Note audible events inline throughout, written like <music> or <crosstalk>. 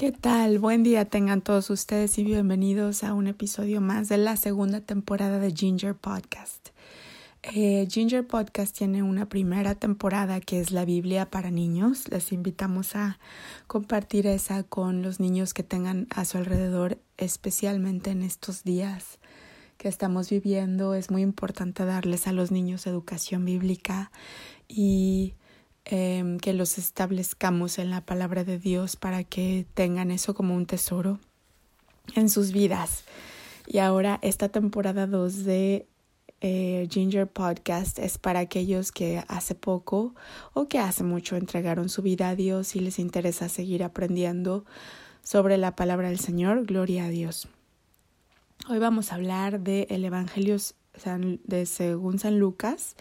¿Qué tal? Buen día tengan todos ustedes y bienvenidos a un episodio más de la segunda temporada de Ginger Podcast. Eh, Ginger Podcast tiene una primera temporada que es la Biblia para niños. Les invitamos a compartir esa con los niños que tengan a su alrededor, especialmente en estos días que estamos viviendo. Es muy importante darles a los niños educación bíblica y Em, que los establezcamos en la palabra de Dios para que tengan eso como un tesoro en sus vidas. Y ahora esta temporada 2 de eh, Ginger Podcast es para aquellos que hace poco o que hace mucho entregaron su vida a Dios y les interesa seguir aprendiendo sobre la palabra del Señor. Gloria a Dios. Hoy vamos a hablar del el Evangelio de según San Lucas,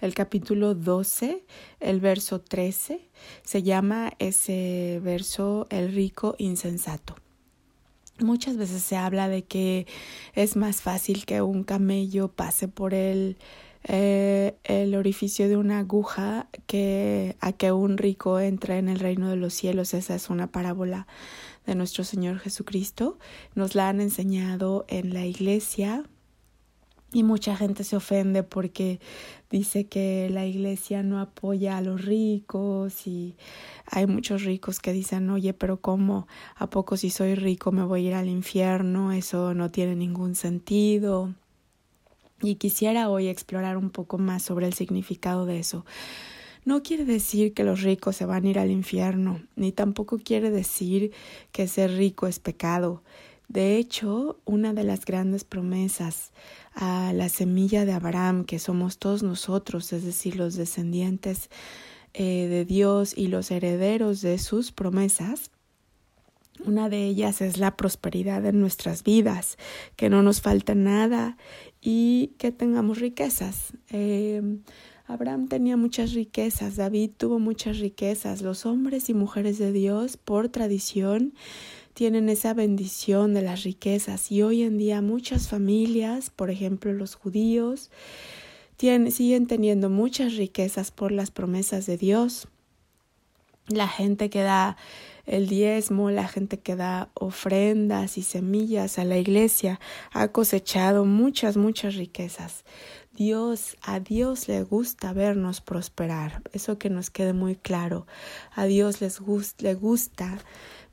el capítulo 12, el verso 13, se llama ese verso el rico insensato. Muchas veces se habla de que es más fácil que un camello pase por el, eh, el orificio de una aguja que a que un rico entre en el reino de los cielos. Esa es una parábola de nuestro Señor Jesucristo. Nos la han enseñado en la iglesia y mucha gente se ofende porque dice que la iglesia no apoya a los ricos y hay muchos ricos que dicen, oye, pero ¿cómo? ¿A poco si soy rico me voy a ir al infierno? Eso no tiene ningún sentido. Y quisiera hoy explorar un poco más sobre el significado de eso. No quiere decir que los ricos se van a ir al infierno, ni tampoco quiere decir que ser rico es pecado. De hecho, una de las grandes promesas a la semilla de Abraham, que somos todos nosotros, es decir, los descendientes eh, de Dios y los herederos de sus promesas, una de ellas es la prosperidad en nuestras vidas, que no nos falta nada y que tengamos riquezas. Eh, Abraham tenía muchas riquezas, David tuvo muchas riquezas, los hombres y mujeres de Dios por tradición tienen esa bendición de las riquezas y hoy en día muchas familias, por ejemplo los judíos, siguen teniendo muchas riquezas por las promesas de Dios. La gente que da el diezmo, la gente que da ofrendas y semillas a la iglesia ha cosechado muchas, muchas riquezas. Dios, a Dios le gusta vernos prosperar, eso que nos quede muy claro. A Dios les le gusta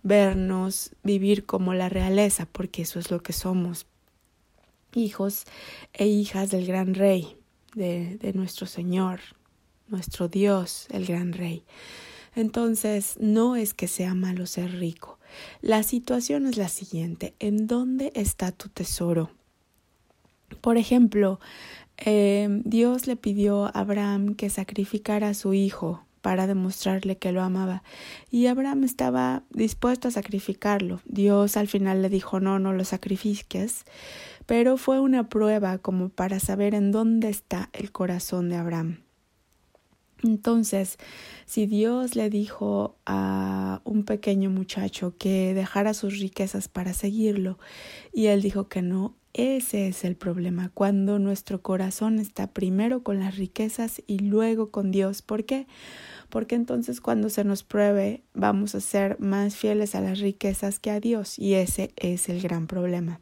vernos vivir como la realeza, porque eso es lo que somos, hijos e hijas del gran rey, de, nuestro Señor, nuestro Dios, el gran rey. Entonces, no es que sea malo ser rico. La situación es la siguiente, ¿en dónde está tu tesoro? Por ejemplo, eh, Dios le pidió a Abraham que sacrificara a su hijo para demostrarle que lo amaba. Y Abraham estaba dispuesto a sacrificarlo. Dios al final le dijo no, no lo sacrifiques, pero fue una prueba como para saber en dónde está el corazón de Abraham. Entonces, si Dios le dijo a pequeño muchacho que dejara sus riquezas para seguirlo y él dijo que no, ese es el problema, cuando nuestro corazón está primero con las riquezas y luego con Dios. ¿Por qué? Porque entonces cuando se nos pruebe vamos a ser más fieles a las riquezas que a Dios y ese es el gran problema.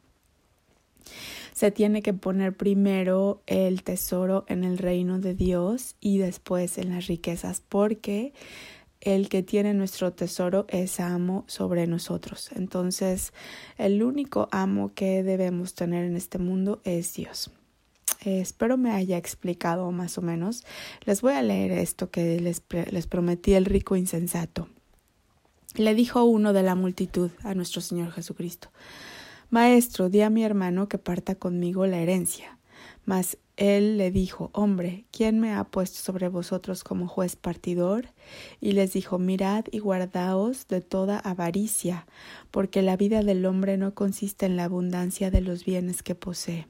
Se tiene que poner primero el tesoro en el reino de Dios y después en las riquezas porque el que tiene nuestro tesoro es amo sobre nosotros. Entonces, el único amo que debemos tener en este mundo es Dios. Eh, espero me haya explicado más o menos. Les voy a leer esto que les, les prometí el rico insensato. Le dijo uno de la multitud a nuestro Señor Jesucristo, Maestro, di a mi hermano que parta conmigo la herencia. Mas él le dijo, Hombre, ¿quién me ha puesto sobre vosotros como juez partidor? Y les dijo, Mirad y guardaos de toda avaricia, porque la vida del hombre no consiste en la abundancia de los bienes que posee.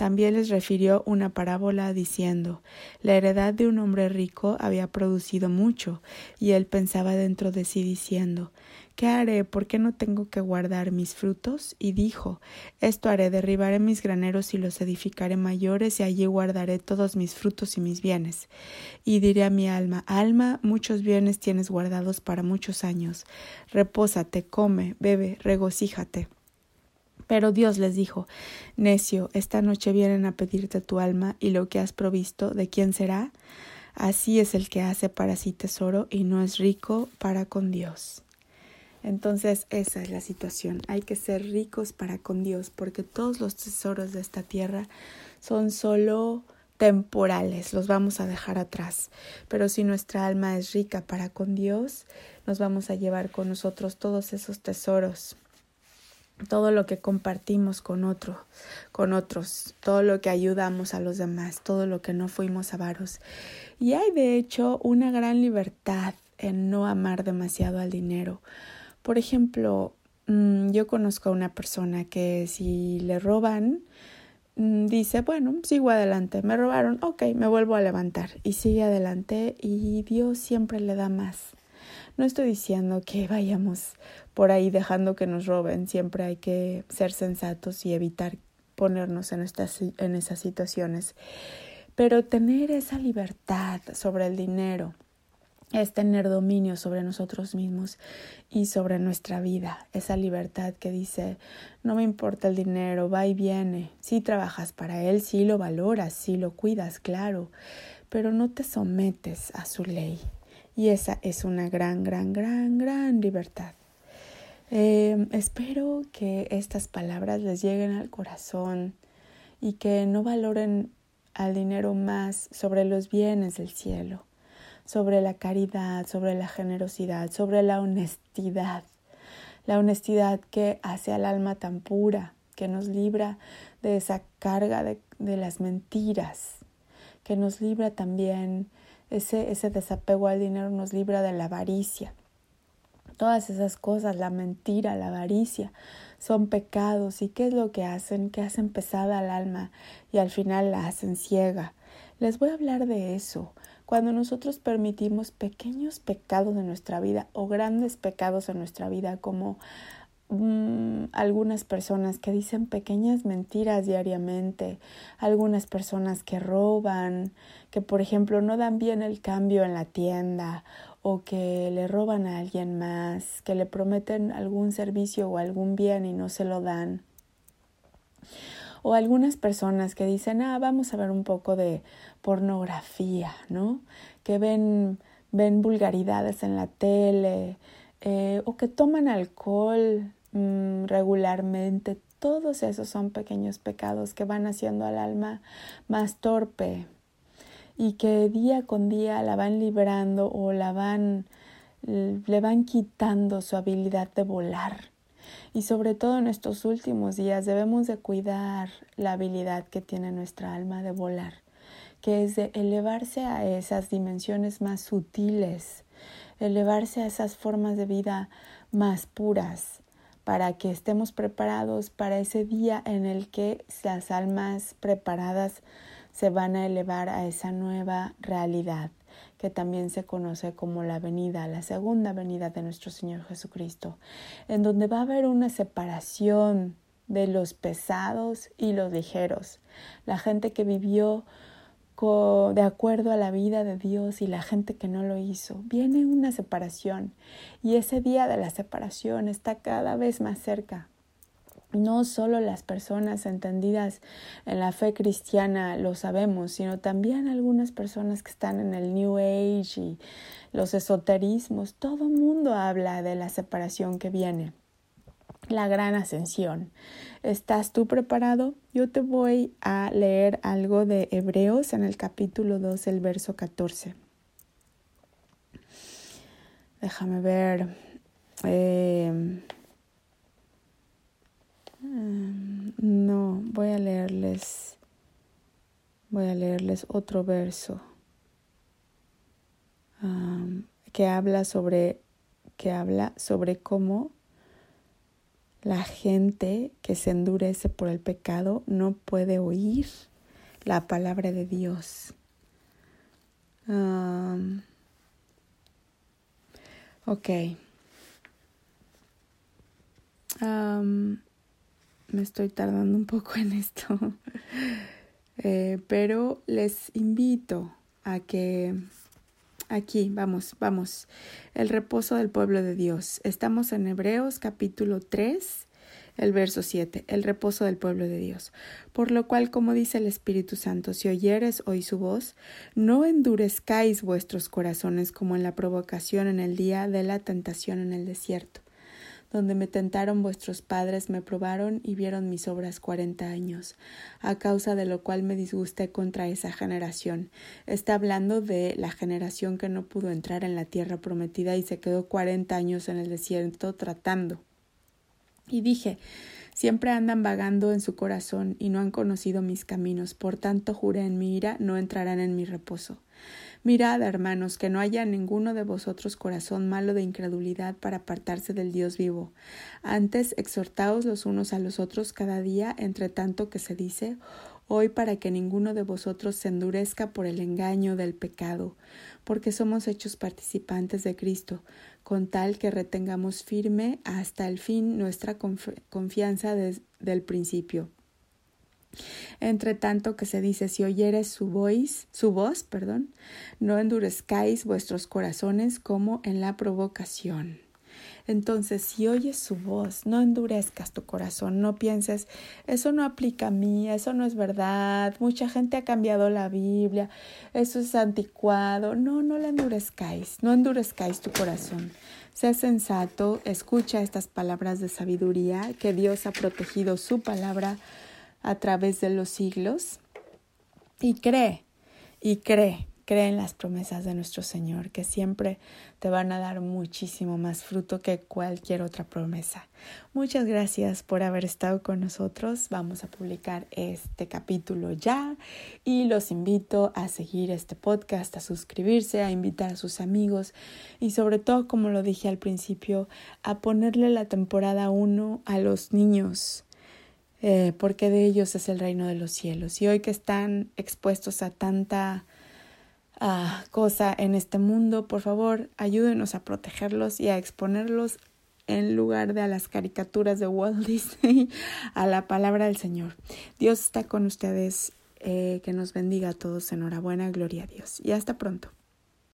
También les refirió una parábola diciendo La heredad de un hombre rico había producido mucho, y él pensaba dentro de sí diciendo ¿Qué haré? ¿Por qué no tengo que guardar mis frutos? Y dijo Esto haré, derribaré mis graneros y los edificaré mayores, y allí guardaré todos mis frutos y mis bienes. Y diré a mi alma Alma, muchos bienes tienes guardados para muchos años. Repósate, come, bebe, regocíjate. Pero Dios les dijo Necio, esta noche vienen a pedirte tu alma, y lo que has provisto, ¿de quién será? Así es el que hace para sí tesoro y no es rico para con Dios. Entonces esa es la situación. Hay que ser ricos para con Dios porque todos los tesoros de esta tierra son solo temporales, los vamos a dejar atrás. Pero si nuestra alma es rica para con Dios, nos vamos a llevar con nosotros todos esos tesoros, todo lo que compartimos con otro, con otros, todo lo que ayudamos a los demás, todo lo que no fuimos avaros. Y hay de hecho una gran libertad en no amar demasiado al dinero por ejemplo, mm, yo conozco a una persona que si le roban, mm, dice, bueno, sigo adelante, me robaron, ok, me vuelvo a levantar y sigue adelante y Dios siempre le da más. No estoy diciendo que vayamos por ahí dejando que nos roben, siempre hay que ser sensatos y evitar ponernos en, estas, en esas situaciones, pero tener esa libertad sobre el dinero, es tener dominio sobre nosotros mismos y sobre nuestra vida, esa libertad que dice, no me importa el dinero, va y viene, si trabajas para él, si lo valoras, si lo cuidas, claro, pero no te sometes a su ley. Y esa es una gran, gran, gran, gran libertad. Eh, espero que estas palabras les lleguen al corazón y que no valoren al dinero más sobre los bienes del cielo sobre la caridad, sobre la generosidad, sobre la honestidad. La honestidad que hace al alma tan pura, que nos libra de esa carga de, las mentiras, que nos libra también ese, ese desapego al dinero, nos libra de la avaricia. Todas esas cosas, la mentira, la avaricia, son pecados. ¿Y qué es lo que hacen? Que hacen pesada al alma y al final la hacen ciega. Les voy a hablar de eso, cuando nosotros permitimos pequeños pecados en nuestra vida o grandes pecados en nuestra vida, como mm, algunas personas que dicen pequeñas mentiras diariamente, algunas personas que roban, que por ejemplo no dan bien el cambio en la tienda o que le roban a alguien más, que le prometen algún servicio o algún bien y no se lo dan o algunas personas que dicen, ah, vamos a ver un poco de pornografía, ¿no? Que ven, ven vulgaridades en la tele, eh, o que toman alcohol mm, regularmente. Todos esos son pequeños pecados que van haciendo al alma más torpe y que día con día la van librando o la van le van quitando su habilidad de volar. Y sobre todo en estos últimos días debemos de cuidar la habilidad que tiene nuestra alma de volar, que es de elevarse a esas dimensiones más sutiles, elevarse a esas formas de vida más puras, para que estemos preparados para ese día en el que las almas preparadas se van a elevar a esa nueva realidad que también se conoce como la venida, la segunda venida de nuestro Señor Jesucristo, en donde va a haber una separación de los pesados y los ligeros, la gente que vivió de acuerdo a la vida de Dios y la gente que no lo hizo. Viene una separación y ese día de la separación está cada vez más cerca no solo las personas entendidas en la fe cristiana lo sabemos, sino también algunas personas que están en el New Age y los esoterismos. Todo mundo habla de la separación que viene, la gran ascensión. ¿Estás tú preparado? Yo te voy a leer algo de Hebreos en el capítulo 2, el verso 14. Déjame ver. Eh, no, voy a leerles, voy a leerles otro verso que habla sobre, que habla sobre cómo La gente que se endurece por el pecado no puede oír la palabra de Dios. ok. Me estoy tardando un poco en esto. <laughs> Eh, pero les invito a que aquí, vamos, vamos, el reposo del pueblo de Dios. Estamos en Hebreos capítulo 3, el verso 7, el reposo del pueblo de Dios. Por lo cual, como dice el Espíritu Santo, si oyeres hoy su voz, no endurezcáis vuestros corazones como en la provocación en el día de la tentación en el desierto donde me tentaron vuestros padres, me probaron y vieron mis obras cuarenta años, a causa de lo cual me disgusté contra esa generación. Está hablando de la generación que no pudo entrar en la tierra prometida y se quedó cuarenta años en el desierto tratando. Y dije, Siempre andan vagando en su corazón y no han conocido mis caminos, por tanto juré en mi ira, no entrarán en mi reposo. Mirad, hermanos, que no haya ninguno de vosotros corazón malo de incredulidad para apartarse del Dios vivo. Antes exhortaos los unos a los otros cada día, entre tanto que se dice hoy para que ninguno de vosotros se endurezca por el engaño del pecado, porque somos hechos participantes de Cristo, con tal que retengamos firme hasta el fin nuestra confianza desde principio. Entre tanto que se dice, si oyeres su voz, su voz, perdón, no endurezcáis vuestros corazones como en la provocación. Entonces, si oyes su voz, no endurezcas tu corazón, no pienses, eso no aplica a mí, eso no es verdad, mucha gente ha cambiado la Biblia, eso es anticuado. No, no la endurezcáis, no endurezcáis tu corazón. Sé sensato, escucha estas palabras de sabiduría, que Dios ha protegido su palabra a través de los siglos y cree, y cree, cree en las promesas de nuestro Señor, que siempre te van a dar muchísimo más fruto que cualquier otra promesa. Muchas gracias por haber estado con nosotros. Vamos a publicar este capítulo ya y los invito a seguir este podcast, a suscribirse, a invitar a sus amigos y sobre todo, como lo dije al principio, a ponerle la temporada 1 a los niños eh, porque de ellos es el reino de los cielos. Y hoy que están expuestos a tanta ah, cosa en este mundo, por favor, ayúdenos a protegerlos y a exponerlos en lugar de a las caricaturas de Walt <laughs> Disney, a la palabra del Señor. Dios está con ustedes, eh, que nos bendiga a todos. Enhorabuena, gloria a Dios. Y hasta pronto.